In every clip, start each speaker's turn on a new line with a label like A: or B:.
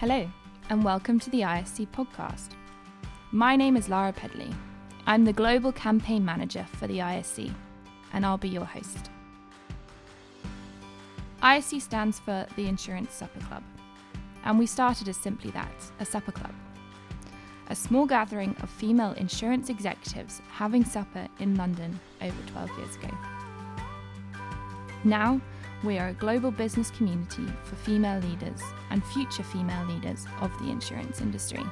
A: Hello, and welcome to the ISC podcast. My name is Lara Pedley. I'm the Global Campaign Manager for the ISC, and I'll be your host. ISC stands for the Insurance Supper Club, and we started as simply that a supper club. A small gathering of female insurance executives having supper in London over 12 years ago. Now, we are a global business community for female leaders and future female leaders of the insurance industry.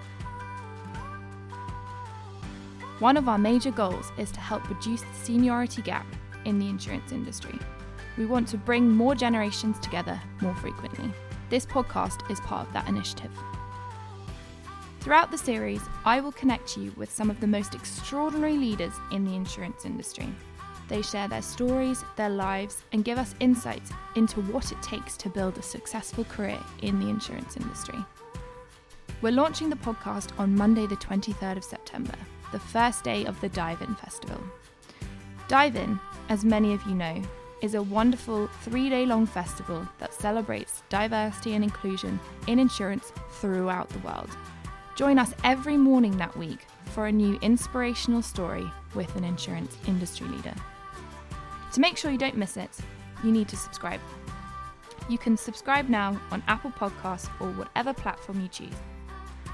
A: One of our major goals is to help reduce the seniority gap in the insurance industry. We want to bring more generations together more frequently. This podcast is part of that initiative. Throughout the series, I will connect you with some of the most extraordinary leaders in the insurance industry. They share their stories, their lives, and give us insights into what it takes to build a successful career in the insurance industry. We're launching the podcast on Monday, the 23rd of September, the first day of the Dive In Festival. Dive In, as many of you know, is a wonderful three day long festival that celebrates diversity and inclusion in insurance throughout the world. Join us every morning that week for a new inspirational story with an insurance industry leader. To make sure you don't miss it, you need to subscribe. You can subscribe now on Apple Podcasts or whatever platform you choose.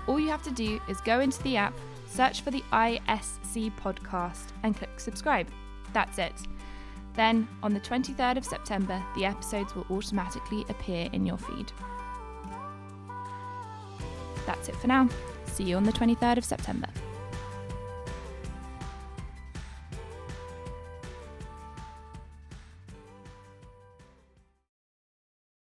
A: All you have to do is go into the app, search for the ISC podcast, and click subscribe. That's it. Then, on the 23rd of September, the episodes will automatically appear in your feed. That's it for now. See you on the 23rd of September.